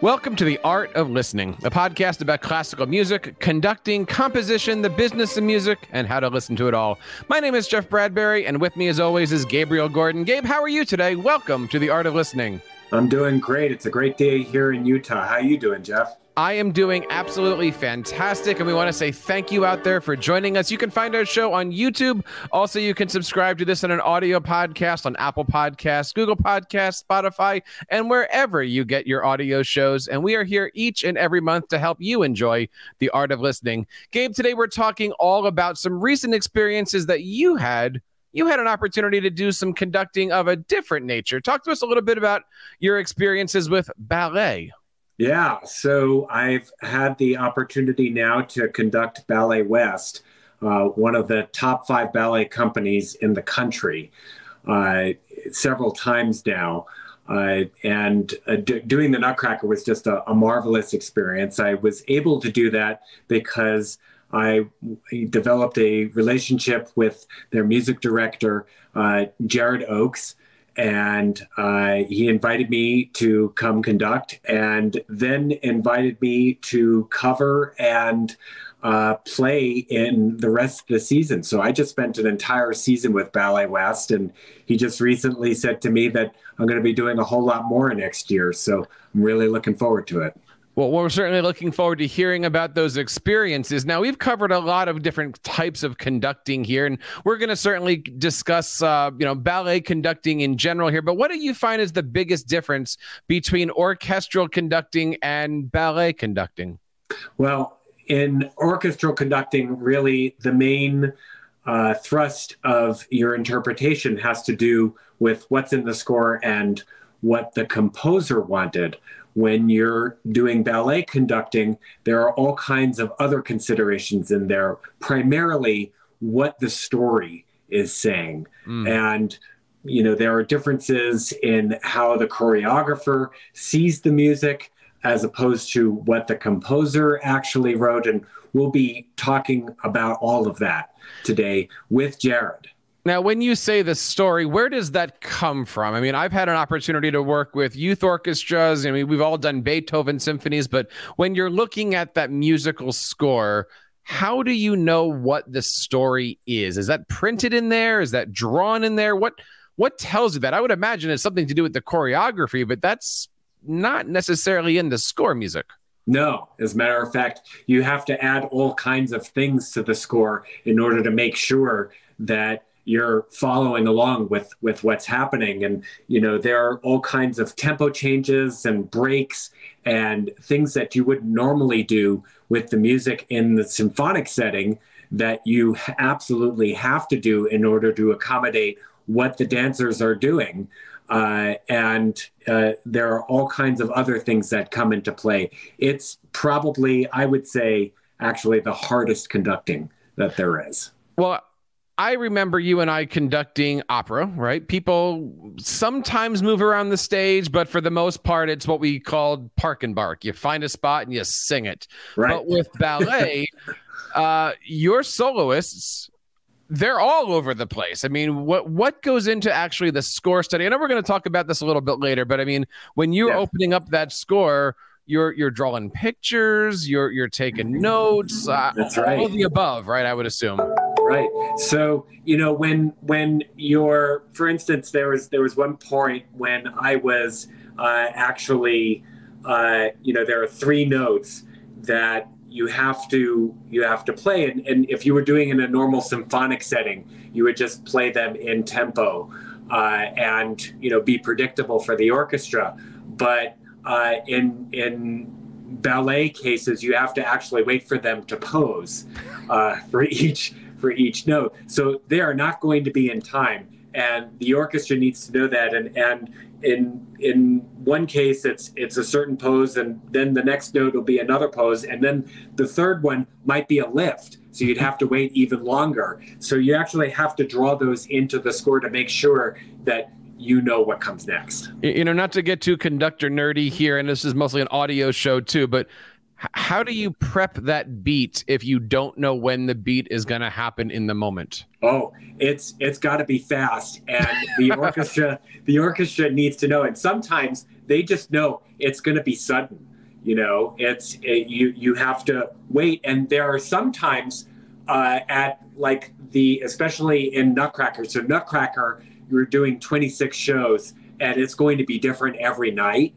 Welcome to The Art of Listening, a podcast about classical music, conducting, composition, the business of music, and how to listen to it all. My name is Jeff Bradbury, and with me, as always, is Gabriel Gordon. Gabe, how are you today? Welcome to The Art of Listening. I'm doing great. It's a great day here in Utah. How are you doing, Jeff? I am doing absolutely fantastic, and we want to say thank you out there for joining us. You can find our show on YouTube. Also, you can subscribe to this on an audio podcast on Apple Podcasts, Google Podcasts, Spotify, and wherever you get your audio shows. And we are here each and every month to help you enjoy the art of listening. Gabe, today we're talking all about some recent experiences that you had you had an opportunity to do some conducting of a different nature. Talk to us a little bit about your experiences with ballet. Yeah, so I've had the opportunity now to conduct Ballet West, uh, one of the top five ballet companies in the country, uh, several times now. Uh, and uh, d- doing the Nutcracker was just a, a, marvelous experience. I was able to do that because I developed a relationship with their music director, uh, Jared Oakes and uh, he invited me to come conduct and then invited me to cover and uh, play in the rest of the season. So I just spent an entire season with Ballet West, and he just recently said to me that I'm going to be doing a whole lot more next year. So I'm really looking forward to it. Well, we're certainly looking forward to hearing about those experiences. Now, we've covered a lot of different types of conducting here, and we're going to certainly discuss, uh, you know, ballet conducting in general here. But what do you find is the biggest difference between orchestral conducting and ballet conducting? Well, in orchestral conducting, really the main uh, thrust of your interpretation has to do with what's in the score and what the composer wanted when you're doing ballet conducting, there are all kinds of other considerations in there, primarily what the story is saying. Mm. And you know, there are differences in how the choreographer sees the music as opposed to what the composer actually wrote. And we'll be talking about all of that today with Jared. Now, when you say the story, where does that come from? I mean, I've had an opportunity to work with youth orchestras. I mean, we've all done Beethoven symphonies, but when you're looking at that musical score, how do you know what the story is? Is that printed in there? Is that drawn in there? What what tells you that? I would imagine it's something to do with the choreography, but that's not necessarily in the score music. No, as a matter of fact, you have to add all kinds of things to the score in order to make sure that you're following along with with what's happening. And you know there are all kinds of tempo changes and breaks and things that you would normally do with the music in the symphonic setting that you absolutely have to do in order to accommodate what the dancers are doing. Uh, and uh, there are all kinds of other things that come into play. It's probably i would say actually the hardest conducting that there is. Well I remember you and I conducting opera, right? People sometimes move around the stage, but for the most part, it's what we called park and bark. You find a spot and you sing it. Right. But with ballet, uh, your soloists, they're all over the place. I mean, what what goes into actually the score study? I know we're going to talk about this a little bit later, but I mean, when you're yeah. opening up that score, you're you're drawing pictures, you're you're taking notes. Uh, That's right. All the above, right? I would assume right. So you know when when you're for instance there was there was one point when i was uh, actually uh, you know there are three notes that you have to you have to play. And, and if you were doing in a normal symphonic setting you would just play them in tempo uh, and you know be predictable for the orchestra. But uh, in in ballet cases you have to actually wait for them to pose uh, for each for each note. So they are not going to be in time. And the orchestra needs to know that. And, and in in one case it's it's a certain pose and then the next note will be another pose and then the third one might be a lift so you'd have to wait even longer so you actually have to draw those into the score to make sure that you know what comes next you know not to get too conductor nerdy here and this is mostly an audio show too but how do you prep that beat if you don't know when the beat is going to happen in the moment oh it's it's got to be fast and the orchestra the orchestra needs to know and sometimes they just know it's going to be sudden You know, it's it, you you have to wait, and there are sometimes uh, at like the especially in Nutcracker. So Nutcracker, you're doing 26 shows, and it's going to be different every night,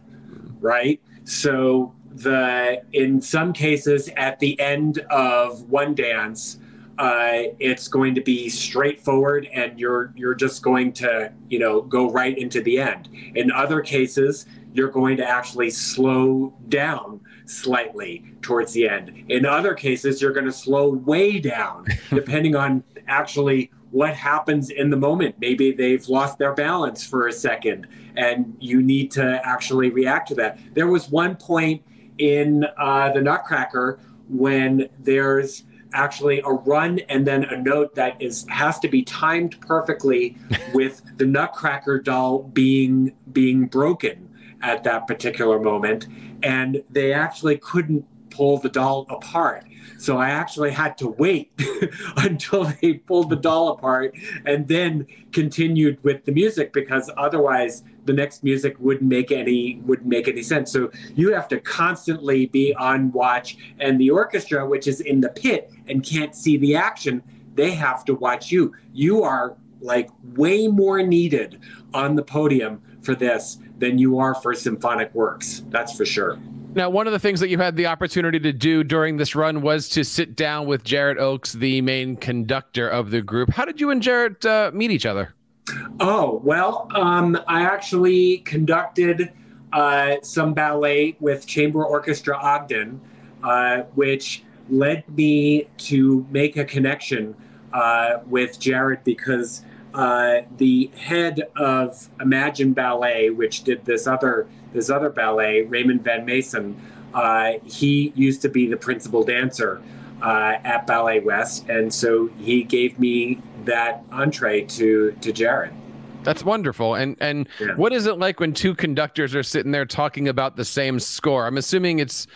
right? So the in some cases at the end of one dance uh, it's going to be straightforward and you're you're just going to you know go right into the end. In other cases you're going to actually slow down slightly towards the end. In other cases you're going to slow way down depending on actually what happens in the moment. Maybe they've lost their balance for a second and you need to actually react to that. There was one point in uh, the Nutcracker when there's actually a run and then a note that is has to be timed perfectly with the Nutcracker doll being being broken at that particular moment, and they actually couldn't pull the doll apart. So I actually had to wait until they pulled the doll apart and then continued with the music because otherwise the next music wouldn't make any wouldn't make any sense. So you have to constantly be on watch and the orchestra which is in the pit and can't see the action, they have to watch you. You are like way more needed on the podium for this than you are for symphonic works. That's for sure. Now, one of the things that you had the opportunity to do during this run was to sit down with Jared Oakes, the main conductor of the group. How did you and Jared uh, meet each other? Oh, well, um, I actually conducted uh, some ballet with Chamber Orchestra Ogden, uh, which led me to make a connection uh, with Jared because uh, the head of Imagine Ballet, which did this other this other ballet, Raymond Van Mason, uh, he used to be the principal dancer uh, at Ballet West, and so he gave me that entree to to Jared. That's wonderful. And and yeah. what is it like when two conductors are sitting there talking about the same score? I'm assuming it's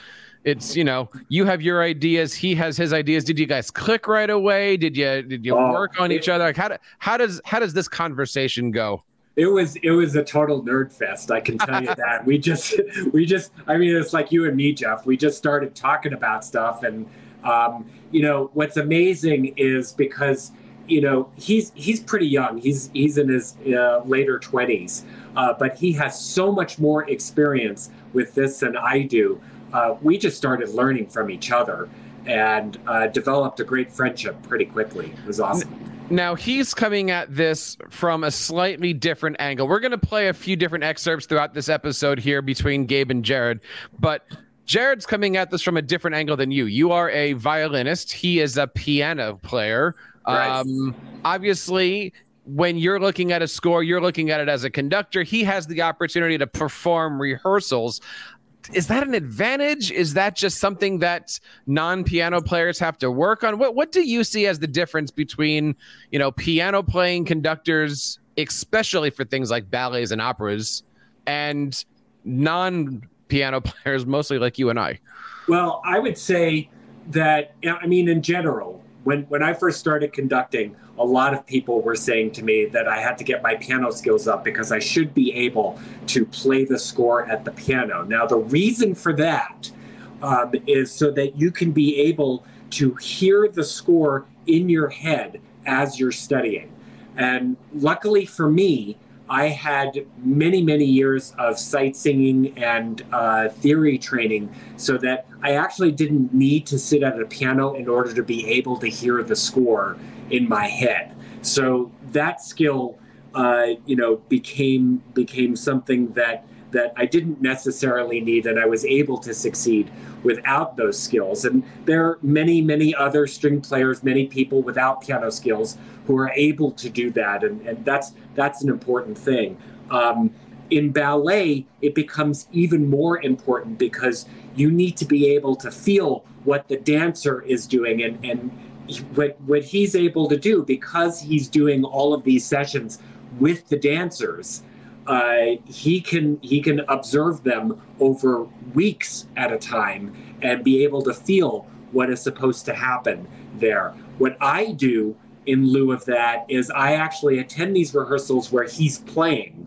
it's you know you have your ideas, he has his ideas. Did you guys click right away? Did you did you oh, work on it, each other? Like how do, how does how does this conversation go? it was it was a total nerd fest i can tell you that we just we just i mean it's like you and me jeff we just started talking about stuff and um, you know what's amazing is because you know he's he's pretty young. He's he's in his uh, later 20s uh, but he has so much more experience with this than i do. Uh, we just started learning from each other and uh, developed a great friendship pretty quickly. It was awesome. Now he's coming at this from a slightly different angle. We're going to play a few different excerpts throughout this episode here between Gabe and Jared, but Jared's coming at this from a different angle than you. You are a violinist. He is a piano player. Right. Um, obviously, when you're looking at a score, you're looking at it as a conductor. He has the opportunity to perform rehearsals is that an advantage? Is that just something that non-piano players have to work on? What what do you see as the difference between, you know, piano playing conductors, especially for things like ballets and operas, and non-piano players, mostly like you and I? Well, I would say that I mean in general, when when I first started conducting, a lot of people were saying to me that I had to get my piano skills up because I should be able to play the score at the piano. Now, the reason for that um, is so that you can be able to hear the score in your head as you're studying. And luckily for me, I had many, many years of sight singing and uh, theory training so that I actually didn't need to sit at a piano in order to be able to hear the score in my head. So that skill, uh, you know, became became something that that I didn't necessarily need, and I was able to succeed without those skills. And there are many, many other string players, many people without piano skills who are able to do that, and, and that's that's an important thing. Um, in ballet, it becomes even more important because you need to be able to feel what the dancer is doing and, and what, what he's able to do because he's doing all of these sessions with the dancers uh, he can he can observe them over weeks at a time and be able to feel what is supposed to happen there. What I do in lieu of that is I actually attend these rehearsals where he's playing,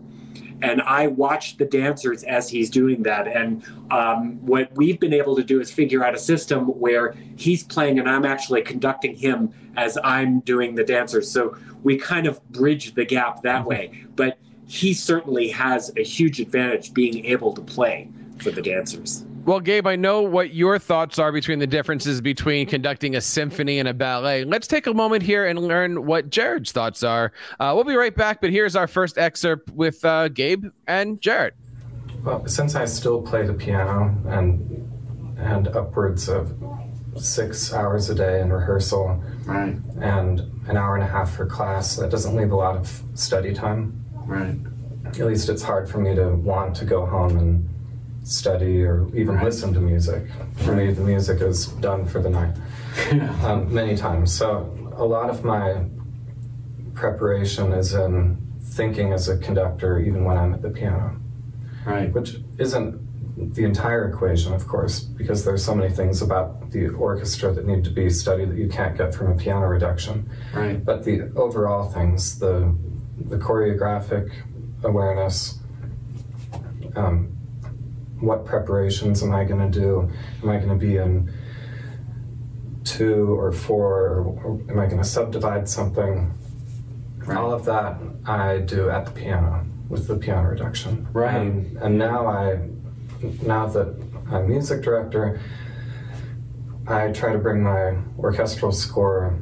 and I watch the dancers as he's doing that. And um, what we've been able to do is figure out a system where he's playing and I'm actually conducting him as I'm doing the dancers. So we kind of bridge the gap that way. But he certainly has a huge advantage being able to play for the dancers. Well, Gabe, I know what your thoughts are between the differences between conducting a symphony and a ballet. Let's take a moment here and learn what Jared's thoughts are. Uh, we'll be right back, but here's our first excerpt with uh, Gabe and Jared. Well, since I still play the piano and and upwards of six hours a day in rehearsal, right, and an hour and a half for class, that doesn't leave a lot of study time. Right. At least it's hard for me to want to go home and study or even right. listen to music. For right. me, the music is done for the night um, many times. So a lot of my preparation is in thinking as a conductor, even when I'm at the piano. Right. Which isn't the entire equation, of course, because there's so many things about the orchestra that need to be studied that you can't get from a piano reduction. Right. But the overall things, the the choreographic awareness, um, what preparations am I going to do? Am I going to be in two or four, or am I going to subdivide something? Right. All of that I do at the piano with the piano reduction. Right. And, and now I, now that I'm music director, I try to bring my orchestral score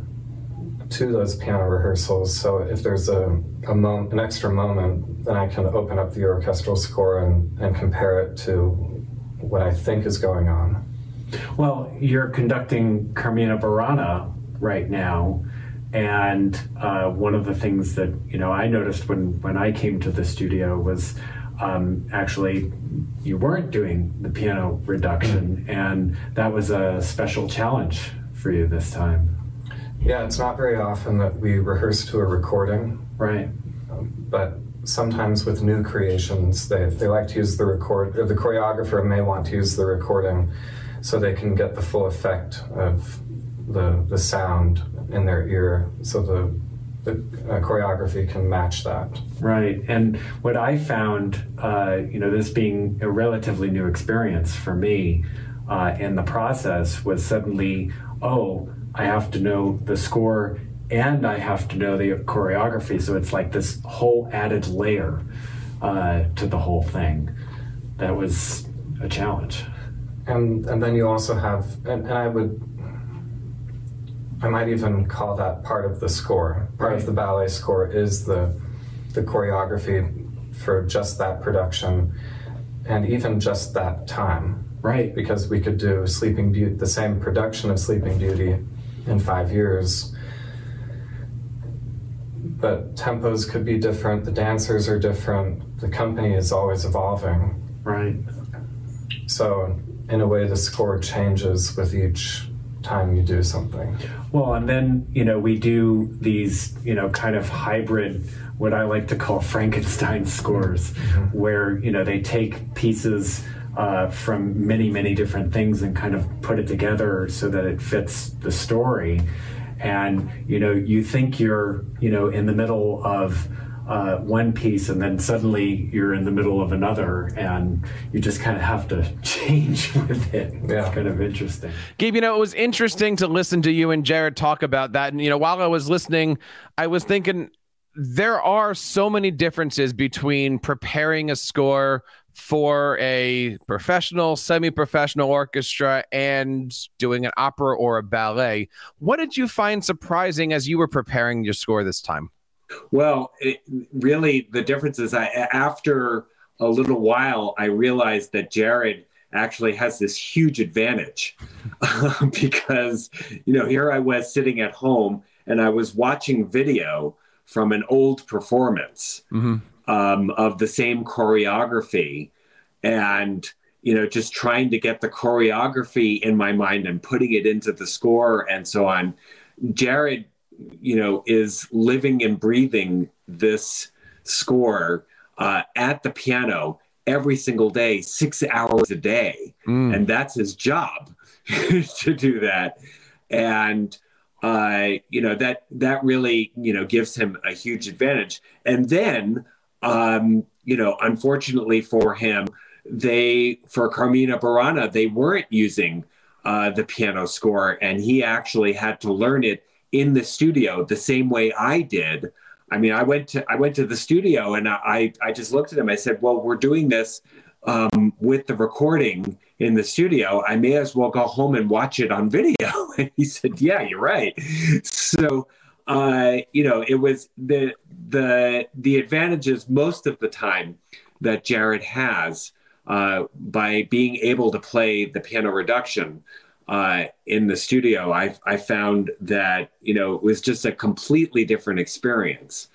to those piano rehearsals. So if there's a, a moment, an extra moment, then I can open up the orchestral score and, and compare it to what I think is going on. Well, you're conducting Carmina Burana right now. And uh, one of the things that you know I noticed when when I came to the studio was um, actually you weren't doing the piano reduction, and that was a special challenge for you this time. Yeah, it's not very often that we rehearse to a recording. Right. Um, but sometimes with new creations, they, they like to use the record, or the choreographer may want to use the recording so they can get the full effect of the, the sound in their ear. So the, the uh, choreography can match that. Right. And what I found, uh, you know, this being a relatively new experience for me uh, in the process was suddenly, oh, I have to know the score and I have to know the choreography. So it's like this whole added layer uh, to the whole thing. That was a challenge. And and then you also have, and, and I would, I might even call that part of the score. Part right. of the ballet score is the the choreography for just that production, and even just that time. Right. Because we could do Sleeping Beauty, the same production of Sleeping Beauty in five years. But tempos could be different, the dancers are different, the company is always evolving. Right. So, in a way, the score changes with each time you do something. Well, and then, you know, we do these, you know, kind of hybrid, what I like to call Frankenstein scores, mm-hmm. where, you know, they take pieces uh, from many, many different things and kind of put it together so that it fits the story. And, you know, you think you're, you know, in the middle of uh, one piece and then suddenly you're in the middle of another and you just kind of have to change with it. Yeah. It's kind of interesting. Gabe, you know, it was interesting to listen to you and Jared talk about that. And, you know, while I was listening, I was thinking, there are so many differences between preparing a score for a professional, semi professional orchestra and doing an opera or a ballet. What did you find surprising as you were preparing your score this time? Well, it, really, the difference is I, after a little while, I realized that Jared actually has this huge advantage because, you know, here I was sitting at home and I was watching video from an old performance. Mm-hmm um, of the same choreography. And you know just trying to get the choreography in my mind and putting it into the score and so on. Jared you know is living and breathing this score uh, at the piano every single day six hours a day. Mm. and that's his job to do that. And uh, you know that that really you know gives him a huge advantage. And then um, you know, unfortunately for him, they for Carmina Burana, they weren't using uh, the piano score, and he actually had to learn it in the studio the same way I did. I mean, I went to I went to the studio and I I just looked at him. I said, "Well, we're doing this um, with the recording in the studio. I may as well go home and watch it on video." And he said, "Yeah, you're right." So, uh, you know, it was the the the advantages most of the time that Jared has uh, by being able to play the piano reduction uh, in the studio, I, I found that you know it was just a completely different experience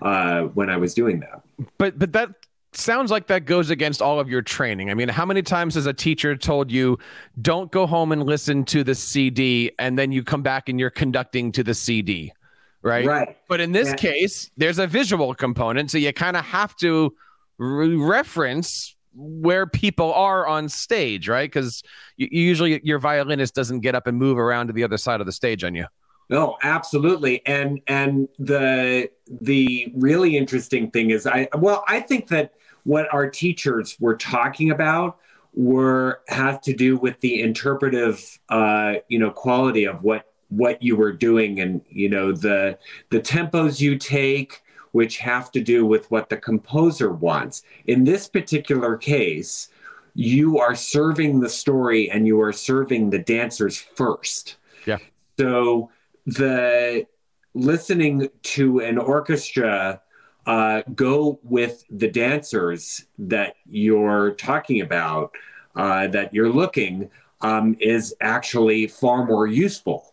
uh, when I was doing that. But but that sounds like that goes against all of your training. I mean, how many times has a teacher told you, "Don't go home and listen to the CD," and then you come back and you're conducting to the CD, right? Right. But in this Yeah. case, there's a visual component, so you kind of have to re- reference where people are on stage, right? Because you, usually your violinist doesn't get up and move around to the other side of the stage on you. No, absolutely. And and the the really interesting thing is I well, I think that what our teachers were talking about were have to do with the interpretive uh, you know, quality of what what you were doing and you know the the tempos you take which have to do with what the composer wants. In this particular case, you are serving the story and you are serving the dancers first. Yeah. So the listening to an orchestra uh, go with the dancers that you're talking about, uh, that you're looking, um, is actually far more useful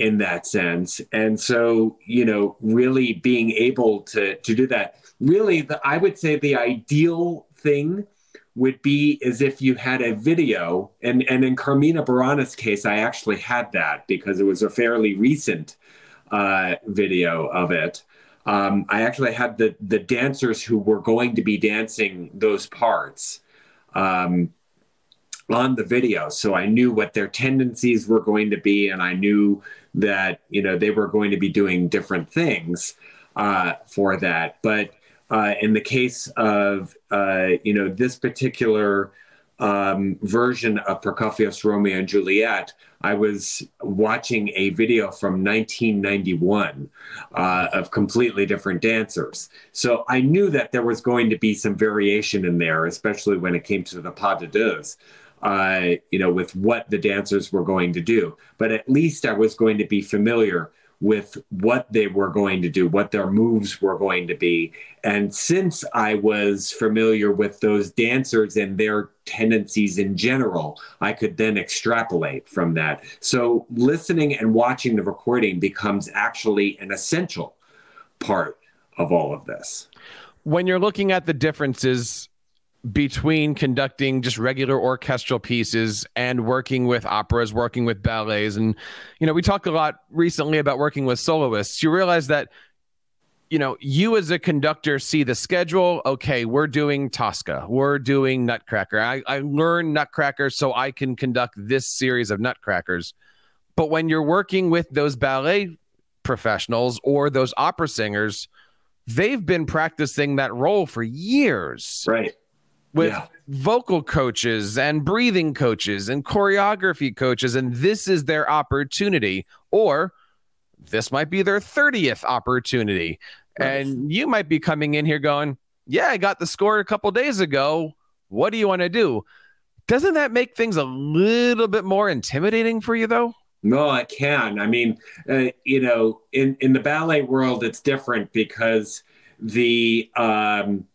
in that sense. And so, you know, really being able to to do that, really, the, I would say the ideal thing would be as if you had a video. And and in carmina burana's case i actually had that because it was a fairly recent uh, video of it. Um, i actually had the the dancers who were going to be dancing those parts um, on the video. So i knew what their tendencies were going to be and i knew that you know they were going to be doing different things uh, for that but uh, in the case of uh, you know this particular um, version of Prokofiev's Romeo and Juliet, I was watching a video from 1991 uh, of completely different dancers. So I knew that there was going to be some variation in there, especially when it came to the pas de deux. Uh, you know, with what the dancers were going to do, but at least I was going to be familiar with what they were going to do, what their moves were going to be. And since I was familiar with those dancers and their tendencies in general, I could then extrapolate from that. So listening and watching the recording becomes actually an essential part of all of this. When you're looking at the differences between conducting just regular orchestral pieces and working with operas, working with ballets. And, you know, we talked a lot recently about working with soloists. You realize that, you know, you as a conductor see the schedule. Okay, we're doing Tosca, we're doing Nutcracker. I, I learn Nutcracker so I can conduct this series of Nutcrackers. But when you're working with those ballet professionals or those opera singers, they've been practicing that role for years Right. With Yeah. vocal coaches and breathing coaches and choreography coaches and this is their opportunity or this might be their 30th opportunity Right. and you might be coming in here going yeah i got the score a couple days ago what do you want to do doesn't that make things a little bit more intimidating for you though No, it can. I mean, uh, you know, in in the ballet world, it's different because the um,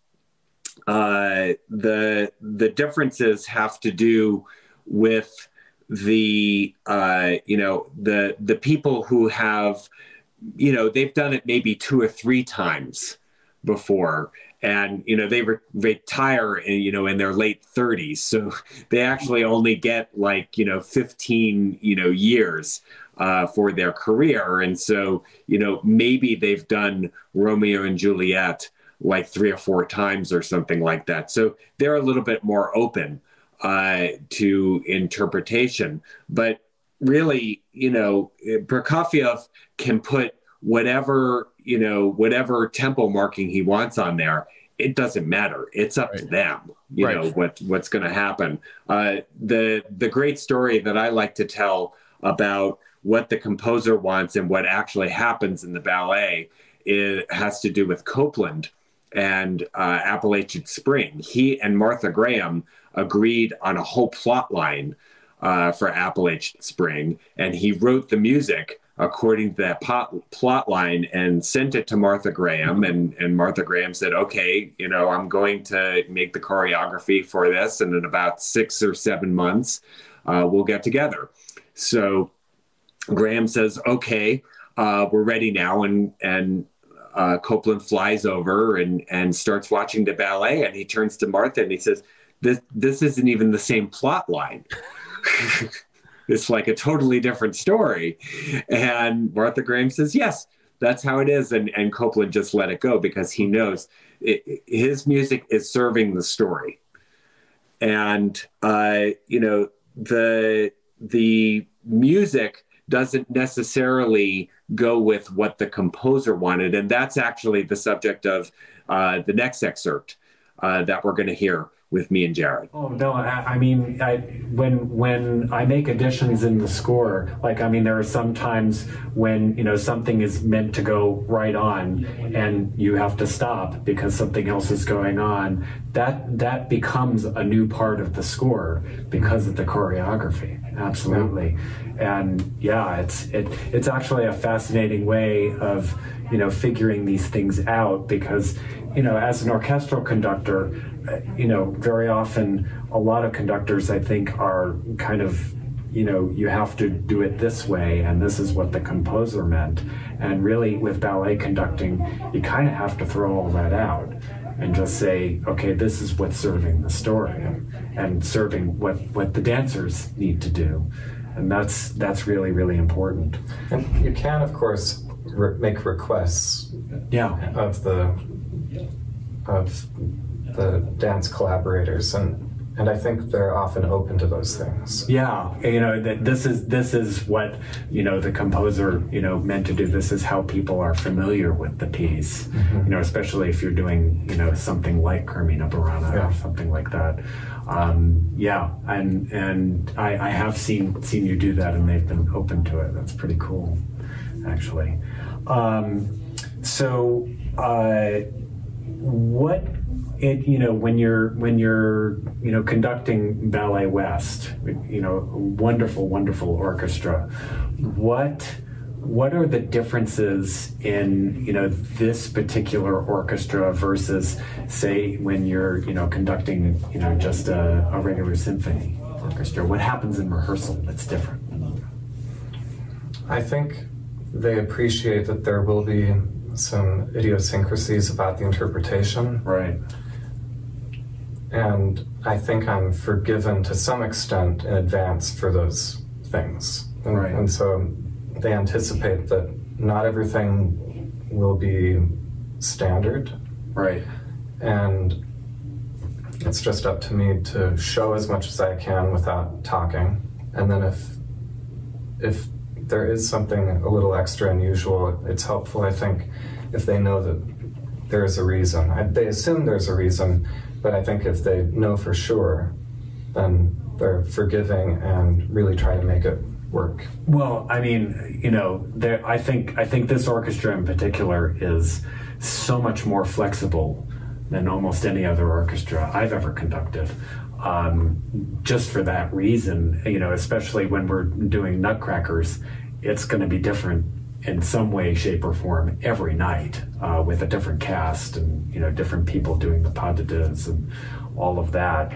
uh, the the differences have to do with the uh, you know the the people who have you know they've done it maybe two or three times before. And you know they re- retire in, you know in their late 30s so they actually only get like you know 15 you know years uh, for their career. And so you know maybe they've done romeo and juliet like three or four times or something like that so they're a little bit more open uh, to interpretation but really you know prokofiev can put whatever you know whatever tempo marking he wants on there it doesn't matter. It's up right. to them, you right. know, what what's going to happen. Uh, the the great story that I like to tell about what the composer wants and what actually happens in the ballet it has to do with Copland and uh, Appalachian Spring. He and Martha Graham agreed on a whole plot line uh, for Appalachian Spring, and he wrote the music according to that plot, plot line and sent it to Martha Graham. And, and Martha Graham said, okay, you know, I'm going to make the choreography for this. And in about six or seven months, uh, we'll get together. So Graham says, okay, uh, we're ready now. And, and uh, Copland flies over and, and starts watching the ballet. And he turns to Martha and he says, this, this isn't even the same plot line. it's like a totally different story. And Martha Graham says, yes, that's how it is. And, and Copland just let it go because he knows it, his music is serving the story. And, uh, you know, the, the music doesn't necessarily go with what the composer wanted. And that's actually the subject of uh, the next excerpt uh, that we're going to hear with me and Jared. Oh no, I, I, mean, I, when when I make additions in the score, like I mean, there are some times when you know something is meant to go right on, and you have to stop because something else is going on. That that becomes a new part of the score because of the choreography. Absolutely, and yeah, it's it it's actually a fascinating way of you know figuring these things out because you know as an orchestral conductor you know, very often a lot of conductors, I think, are kind of, you know, you have to do it this way, and this is what the composer meant. And really, with ballet conducting, you kind of have to throw all that out and just say, okay, this is what's serving the story and, and serving what, what the dancers need to do. And that's that's really really important. And you can, of course, re- make requests. Yeah. Of the of the dance collaborators and and I think they're often open to those things. Yeah, you know, this is this is what you know the composer you know meant to do. This is how people are familiar with the piece. Mm-hmm. You know, especially if you're doing you know something like Carmina Burana yeah. or something like that. Um, yeah, and and I, I have seen seen you do that, and they've been open to it. That's pretty cool, actually. Um, so, uh, what it you know when you're when you're you know conducting ballet west you know wonderful wonderful orchestra what what are the differences in you know this particular orchestra versus say when you're you know conducting you know just a, a regular symphony orchestra? What happens in rehearsal that's different? I think they appreciate that there will be some idiosyncrasies about the interpretation. Right and I think I'm forgiven to some extent in advance for those things. And, right. and so they anticipate that not everything will be standard. Right. And it's just up to me to show as much as I can without talking. And then if if there is something a little extra unusual, it's helpful, I think, if they know that there is a reason. I, they assume there's a reason, but I think if they know for sure, then they're forgiving and really try to make it work. Well, I mean, you know, there, I think I think this orchestra in particular is so much more flexible than almost any other orchestra I've ever conducted. Um, just for that reason, you know, especially when we're doing Nutcrackers, it's going to be different in some way, shape, or form every night uh, with a different cast and you know different people doing the pas de deux and all of that.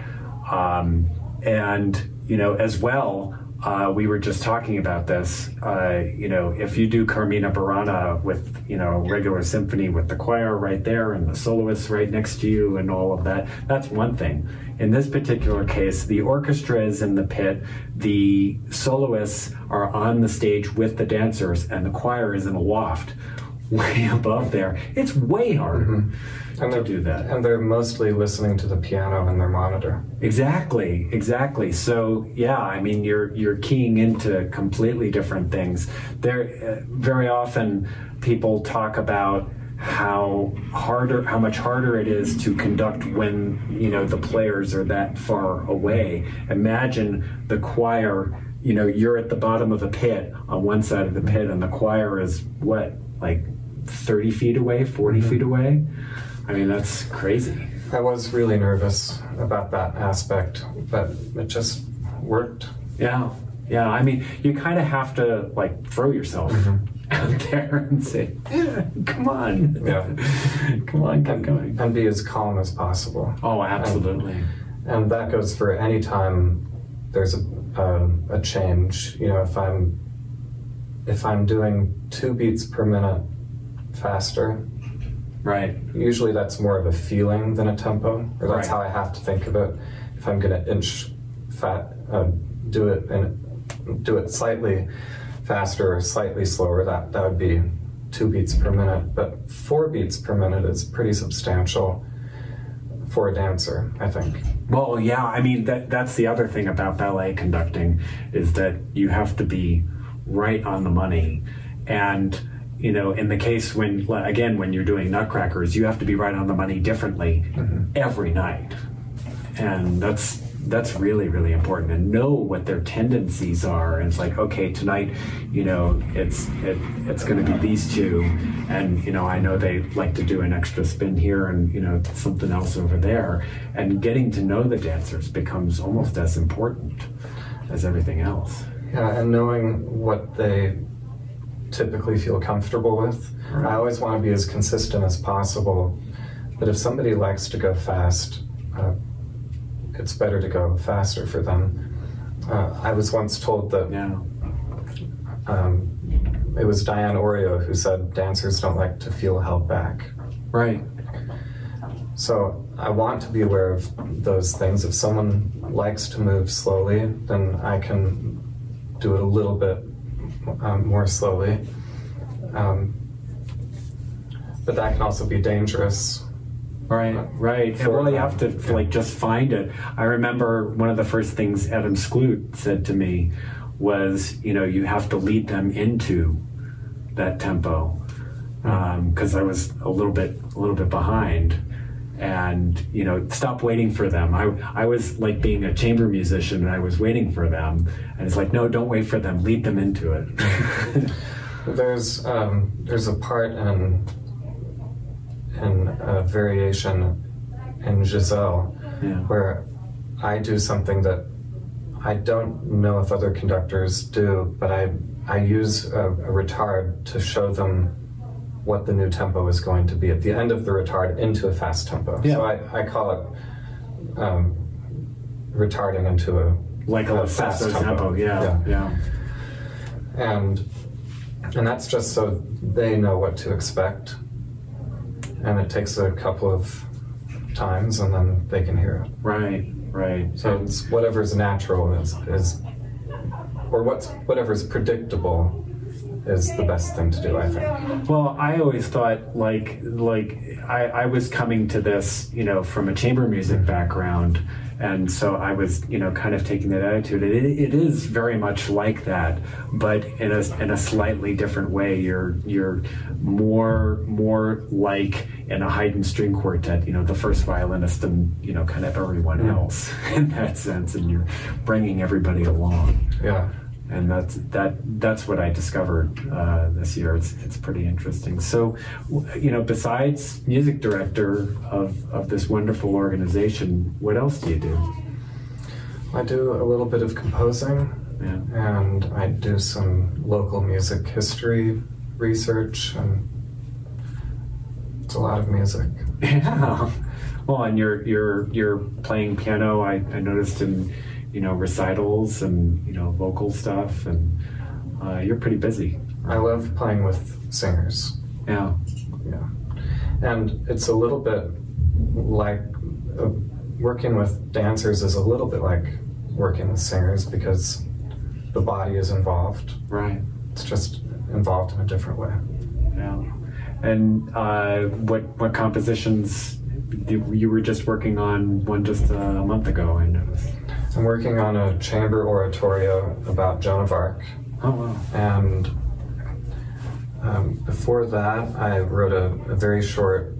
Um, and you know as well, uh, we were just talking about this. Uh, you know, if you do Carmina Burana with you know regular symphony with the choir right there and the soloists right next to you and all of that, that's one thing. In this particular case, the orchestra is in the pit, the soloists are on the stage with the dancers, and the choir is in a loft way above there. It's way harder. Mm-hmm and to do that. And they're mostly listening to the piano in their monitor. Exactly, exactly. So yeah, I mean, you're you're keying into completely different things. There, uh, very often people talk about how harder how much harder it is to conduct when you know the players are that far away imagine the choir you know you're at the bottom of the pit on one side of the pit and the choir is what like 30 feet away 40 mm-hmm. feet away i mean that's crazy I was really nervous about that aspect, but it just worked. yeah yeah i mean you kind of have to like throw yourself mm-hmm. out there and say yeah, come on Yeah. come on keep going And be as calm as possible. oh absolutely And that goes for any time there's a, a, a change. You know, if I'm if I'm doing two beats per minute faster, right usually that's more of a feeling than a tempo, or that's Right. how I have to think of it. If I'm going to inch fat, uh, do it and do it slightly faster or slightly slower, that that would be two beats per minute. But four beats per minute is pretty substantial for a dancer, I think. Well, yeah, I mean that that's the other thing about ballet conducting is that you have to be right on the money. And you know, in the case when again when you're doing nutcrackers, you have to be right on the money differently mm-hmm. every night. And that's that's really really important. And know what their tendencies are. And it's like okay tonight you know it's it, it's going to be these two. And you know i know they like to do an extra spin here and you know something else over there. And getting to know the dancers becomes almost as important as everything else. Yeah, and knowing what they typically feel comfortable with. I always want to be as consistent as possible. But if somebody likes to go fast, uh, it's better to go faster for them. Uh, I was once told that yeah um, it was Diane Oreo who said dancers don't like to feel held back. right So I want to be aware of those things. If someone likes to move slowly, then I can do it a little bit um, more slowly. Um, but that can also be dangerous. Right, right. And For, well, you have to um, like just find it. I remember one of the first things Adam Sklute said to me was, you know, you have to lead them into that tempo because I was a little bit, a little bit behind, and you know, stop waiting for them. I, I was like being a chamber musician, and I was waiting for them, and it's like, no, don't wait for them. Lead them into it. There's um, there's a part in in a variation in Giselle yeah. where I do something that I don't know if other conductors do, but I I use a, a retard to show them what the new tempo is going to be at the end of the retard into a fast tempo. Yeah. So I, I call it um, retarding into a Like a a fast tempo. tempo. Yeah, yeah. and and that's just so they know what to expect and it takes a couple of times and then they can hear it Right, right. so it's whatever's natural is, is or what's whatever's predictable is the best thing to do i think Well, I always thought like like I, I was coming to this, you know, from a chamber music background, and so I was, you know, kind of taking that attitude. It, it is very much like that, but in a in a slightly different way. You're you're more more like in a Haydn string quartet, you know, the first violinist and you know, kind of everyone mm-hmm. else in that sense, and you're bringing everybody along yeah and that's that that's what I discovered uh, this year. It's it's pretty interesting. So, you know, besides music director of of this wonderful organization, what else do you do? i do a little bit of composing Yeah. and i do some local music history research and it's a lot of music Yeah. Well, and you're you're you're playing piano. I, I noticed in you know recitals and you know vocal stuff, and uh, you're pretty busy. i love playing with singers Yeah. Yeah. And it's a little bit like uh, working with dancers is a little bit like working with singers because the body is involved. Right. It's just involved in a different way. Yeah. And uh, what what compositions you, you were just working on one just a month ago? I noticed. I'm working on a chamber oratorio about Joan of Arc, Oh wow. and Um, before that, I wrote a, a, very short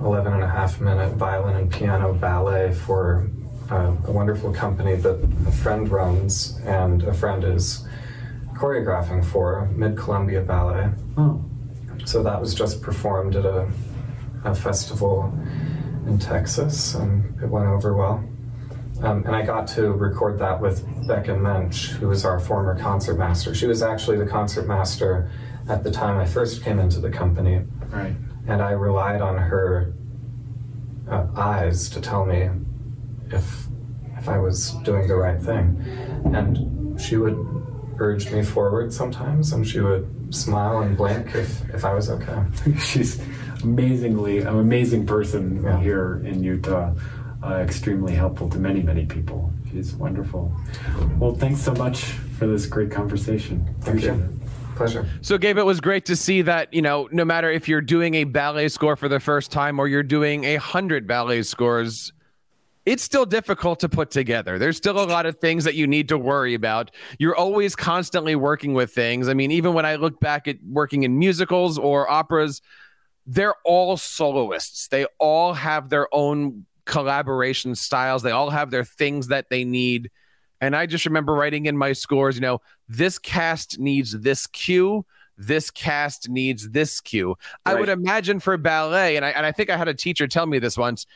11 and a half minute violin and piano ballet for uh, a wonderful company that a friend runs and a friend is choreographing for, Mid Columbia Ballet. Oh. So that was just performed at a, a festival in Texas, and it went over well. Um, and I got to record that with Becca Mensch, who was our former concertmaster. She was actually the concertmaster at the time I first came into the company. Right. And I relied on her uh, eyes to tell me if if I was doing the right thing. And she would urge me forward sometimes, and she would smile and blink if, if I was okay. She's amazingly an amazing person yeah. here in Utah. Uh, extremely helpful to many, many people. She's wonderful. Well, thanks so much for this great conversation. Thank Appreciate you. It. Pleasure. So, Gabe, it was great to see that, you know, no matter if you're doing a ballet score for the first time or you're doing a hundred ballet scores, it's still difficult to put together. There's still a lot of things that you need to worry about. You're always constantly working with things. I mean, even when I look back at working in musicals or operas, they're all soloists. They all have their own collaboration styles. They all have their things that they need. And I just remember writing in my scores, you know, this cast needs this cue this cast needs this cue. Right. I would imagine for ballet, and I, and I think I had a teacher tell me this once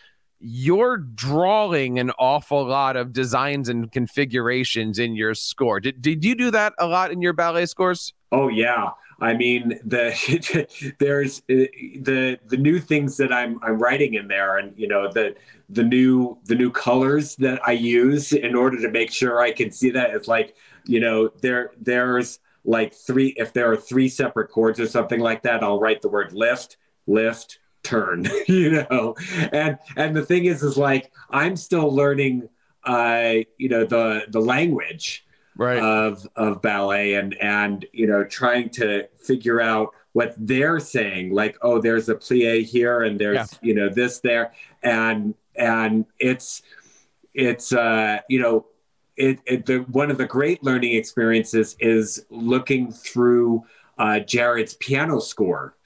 you're drawing an awful lot of designs and configurations in your score. Did, did you do that a lot in your ballet scores? Oh yeah. I mean, the there's uh, the the new things that I'm I'm writing in there, and you know the the new the new colors that I use in order to make sure I can see that. It's like you know there there's like three if there are three separate chords or something like that, I'll write the word lift, lift, turn you know and and the thing is is like i'm still learning uh you know the the language right. of of ballet and and you know trying to figure out what they're saying like oh there's a plie here and there's yeah. you know this there and and it's it's uh you know it, it the one of the great learning experiences is looking through uh, Jared's piano score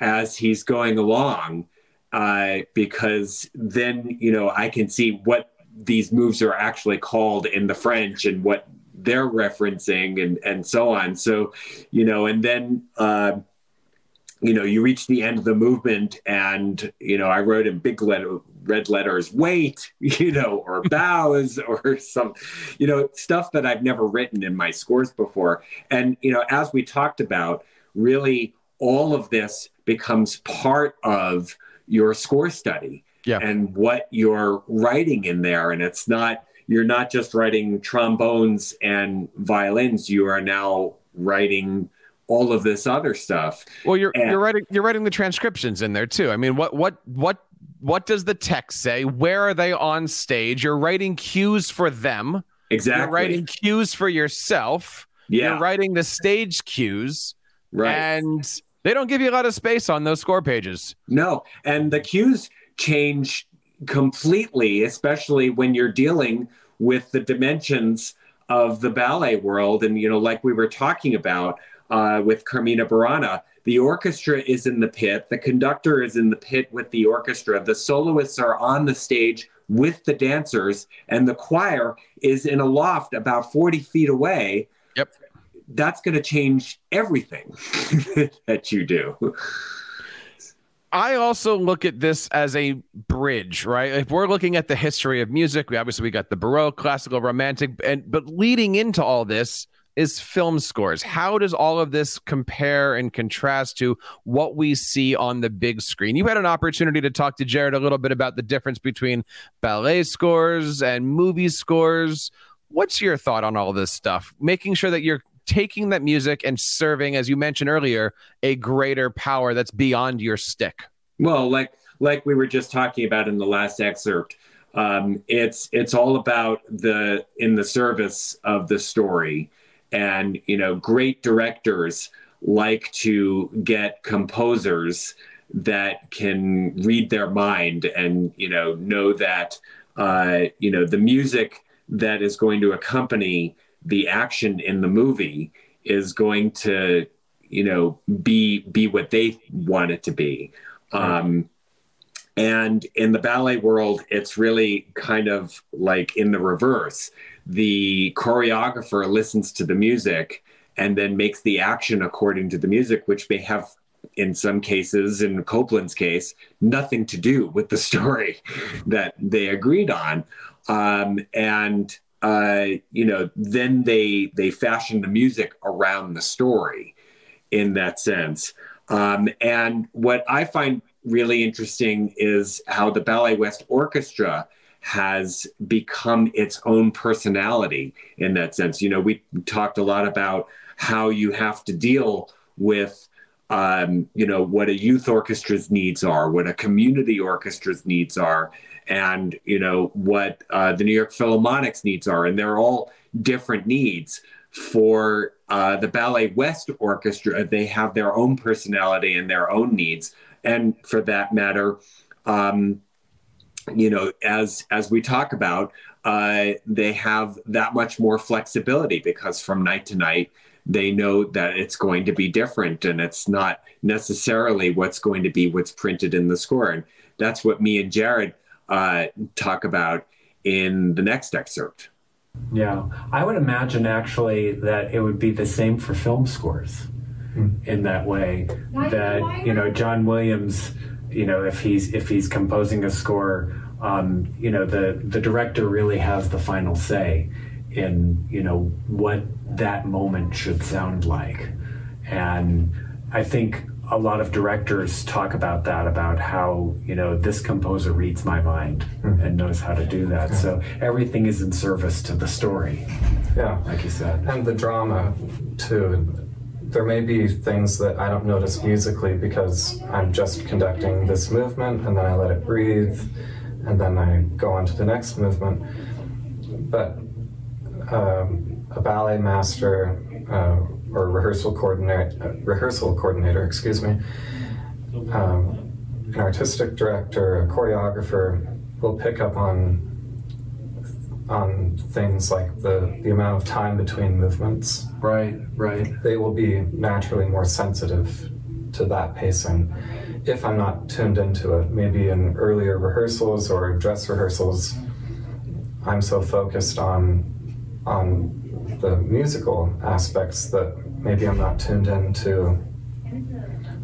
as he's going along uh, because then you know I can see what these moves are actually called in the French and what they're referencing and and so on. So you know, and then uh, you know you reach the end of the movement, and you know I wrote in big letter red letters wait you know or bows or some you know stuff that i've never written in my scores before and you know as we talked about really all of this becomes part of your score study yeah. and what you're writing in there. And it's not, you're not just writing trombones and violins, you are now writing all of this other stuff. Well, you're and, you're writing you're writing the transcriptions in there too. I mean, what what what what does the text say? Where are they on stage? You're writing cues for them. Exactly. You're writing cues for yourself. Yeah. You're writing the stage cues. Right. And they don't give you a lot of space on those score pages. No, and the cues change completely, especially when you're dealing with the dimensions of the ballet world. And, you know, like we were talking about uh, with Carmina Burana, the orchestra is in the pit, the conductor is in the pit with the orchestra, the soloists are on the stage with the dancers, and the choir is in a loft about 40 feet away. Yep that's going to change everything that you do. I also look at this as a bridge, right? If we're looking at the history of music, we obviously we got the Baroque, classical, romantic, and but leading into all this is film scores. How does all of this compare and contrast to what we see on the big screen? You had an opportunity to talk to Jared a little bit about the difference between ballet scores and movie scores. What's your thought on all this stuff? Making sure that you're taking that music and serving, as you mentioned earlier, a greater power that's beyond your stick. Well, like like we were just talking about in the last excerpt, um, it's it's all about the in the service of the story, and you know, great directors like to get composers that can read their mind and you know know that uh, you know the music that is going to accompany the action in the movie is going to you know, be be what they want it to be. Um, and in the ballet world, it's really kind of like in the reverse. The choreographer listens to the music and then makes the action according to the music, which may have, in some cases, in Copland's case, nothing to do with the story that they agreed on. Um, and uh, you know, then they they fashion the music around the story in that sense. Um, and what I find really interesting is how the Ballet West Orchestra has become its own personality in that sense. You know, we talked a lot about how you have to deal with um, you know what a youth orchestra's needs are, what a community orchestra's needs are, and you know what uh, the New York Philharmonic's needs are, and they're all different needs. For uh, the Ballet West Orchestra, they have their own personality and their own needs, and for that matter, um, you know, as as we talk about, uh, they have that much more flexibility because from night to night they know that it's going to be different and it's not necessarily what's going to be what's printed in the score. And that's what me and Jared uh, talk about in the next excerpt. Yeah, I would imagine actually that it would be the same for film scores in that way. That you know, John Williams, you know, if he's if he's composing a score, um, you know, the the director really has the final say in you know what that moment should sound like, and I think a lot of directors talk about that about how you know this composer reads my mind mm-hmm. and knows how to do that. So everything is in service to the story yeah. like you said. And the drama too. There may be things that i don't notice musically because i'm just conducting this movement and then i let it breathe and then i go on to the next movement. But um, a ballet master uh, or rehearsal coordinator, uh, rehearsal coordinator, excuse me, um, an artistic director, a choreographer will pick up on on things like the the amount of time between movements. Right, right. They will be naturally more sensitive to that pacing. If I'm not tuned into it, maybe in earlier rehearsals or dress rehearsals, I'm so focused on on the musical aspects that maybe I'm not tuned into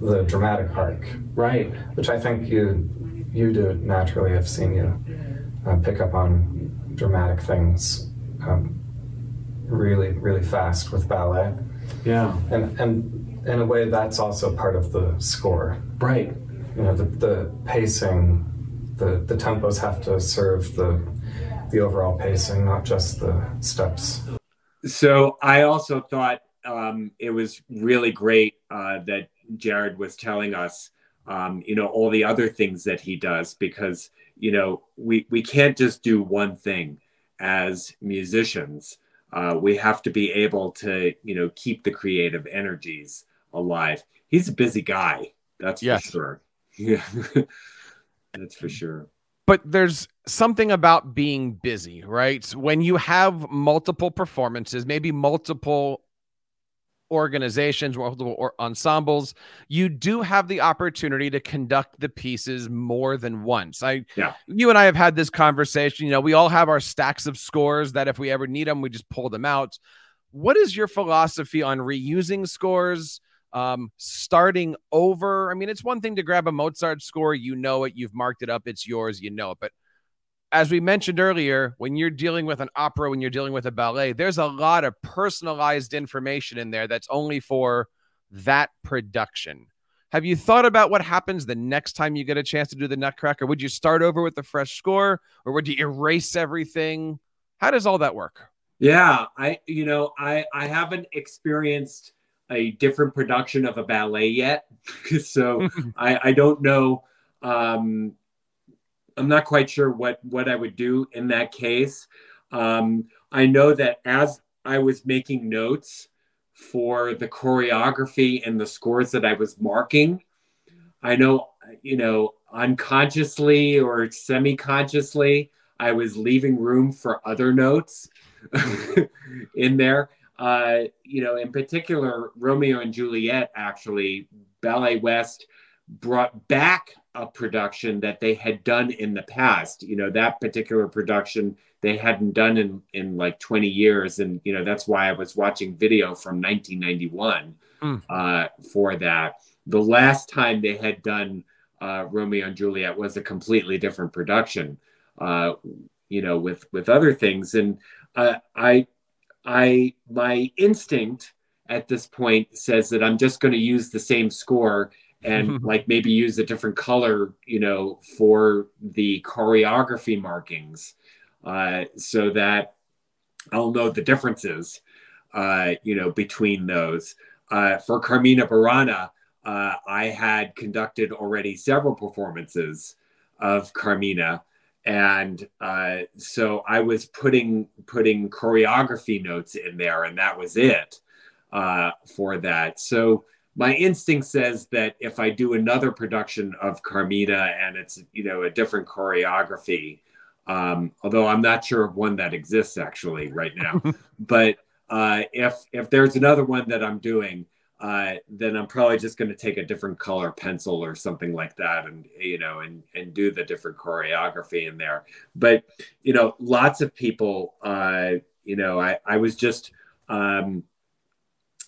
the dramatic arc. Right. Which I think you you do naturally. I've seen you uh, pick up on dramatic things um, really really fast with ballet. Yeah. And and in a way that's also part of the score. Right. You know the the pacing, the the tempos have to serve the the overall pacing, not just the steps. So I also thought um, it was really great uh, that Jared was telling us, um, you know, all the other things that he does because you know we we can't just do one thing as musicians. Uh, we have to be able to you know keep the creative energies alive. He's a busy guy, that's yes. for sure. Yeah, that's for sure but there's something about being busy, right? When you have multiple performances, maybe multiple organizations, multiple or ensembles, you do have the opportunity to conduct the pieces more than once. I, yeah. you and I have had this conversation. You know, we all have our stacks of scores that if we ever need them, we just pull them out. What is your philosophy on reusing scores? Um, starting over. I mean, it's one thing to grab a Mozart score, you know it, you've marked it up, it's yours, you know it. But as we mentioned earlier, when you're dealing with an opera, when you're dealing with a ballet, there's a lot of personalized information in there that's only for that production. Have you thought about what happens the next time you get a chance to do the Nutcracker? Would you start over with a fresh score or would you erase everything? How does all that work? Yeah, I you know, I I haven't experienced a different production of a ballet yet. so I, I don't know. Um, I'm not quite sure what, what I would do in that case. Um, I know that as I was making notes for the choreography and the scores that I was marking, I know, you know, unconsciously or semi consciously, I was leaving room for other notes in there. Uh, you know, in particular, Romeo and Juliet, actually, Ballet West brought back a production that they had done in the past. You know, that particular production they hadn't done in, in like 20 years. And, you know, that's why I was watching video from 1991 mm. uh, for that. The last time they had done uh, Romeo and Juliet was a completely different production, uh, you know, with, with other things. And uh, I, I, my instinct at this point says that I'm just going to use the same score and like maybe use a different color, you know, for the choreography markings, uh, so that I'll know the differences, uh, you know, between those. Uh, for Carmina Burana, uh, I had conducted already several performances of Carmina, and uh, so I was putting putting choreography notes in there, and that was it uh, for that. So my instinct says that if I do another production of Carmina and it's you know a different choreography, um, although I'm not sure of one that exists actually right now, but uh, if if there's another one that I'm doing, uh, then I'm probably just going to take a different color pencil or something like that, and you know, and and do the different choreography in there. But you know, lots of people, uh, you know, I I was just um,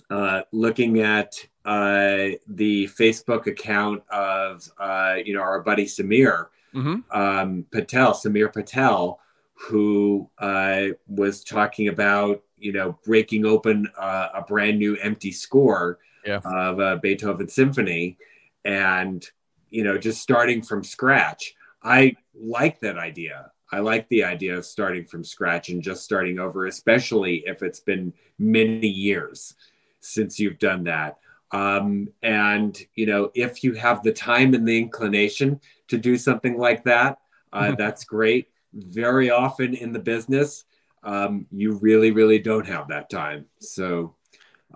uh, looking at uh, the Facebook account of uh, you know our buddy Samir mm-hmm. um, Patel, Samir Patel, who uh, was talking about you know breaking open uh, a brand new empty score yeah. of a Beethoven symphony, and you know just starting from scratch. I like that idea. I like the idea of starting from scratch and just starting over, especially if it's been many years since you've done that. Um, and you know, if you have the time and the inclination to do something like that, uh, that's great. Very often in the business, um, you really, really don't have that time. So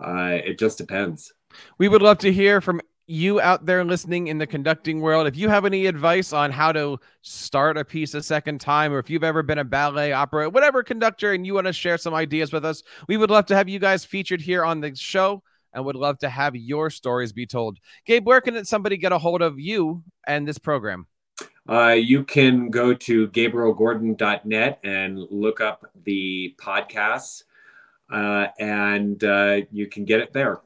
uh, it just depends. We would love to hear from you out there listening in the conducting world. If you have any advice on how to start a piece a second time, or if you've ever been a ballet, opera, whatever conductor, and you want to share some ideas with us, we would love to have you guys featured here on the show and would love to have your stories be told. Gabe, where can somebody get a hold of you and this program? Uh, you can go to gabrielgordon.net and look up the podcasts, uh, and uh, you can get it there.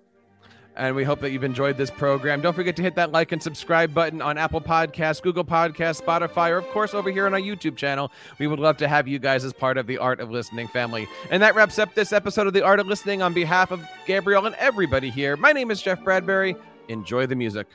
And we hope that you've enjoyed this program. Don't forget to hit that like and subscribe button on Apple Podcasts, Google Podcasts, Spotify, or of course over here on our YouTube channel. We would love to have you guys as part of the Art of Listening family. And that wraps up this episode of the Art of Listening on behalf of Gabriel and everybody here. My name is Jeff Bradbury. Enjoy the music.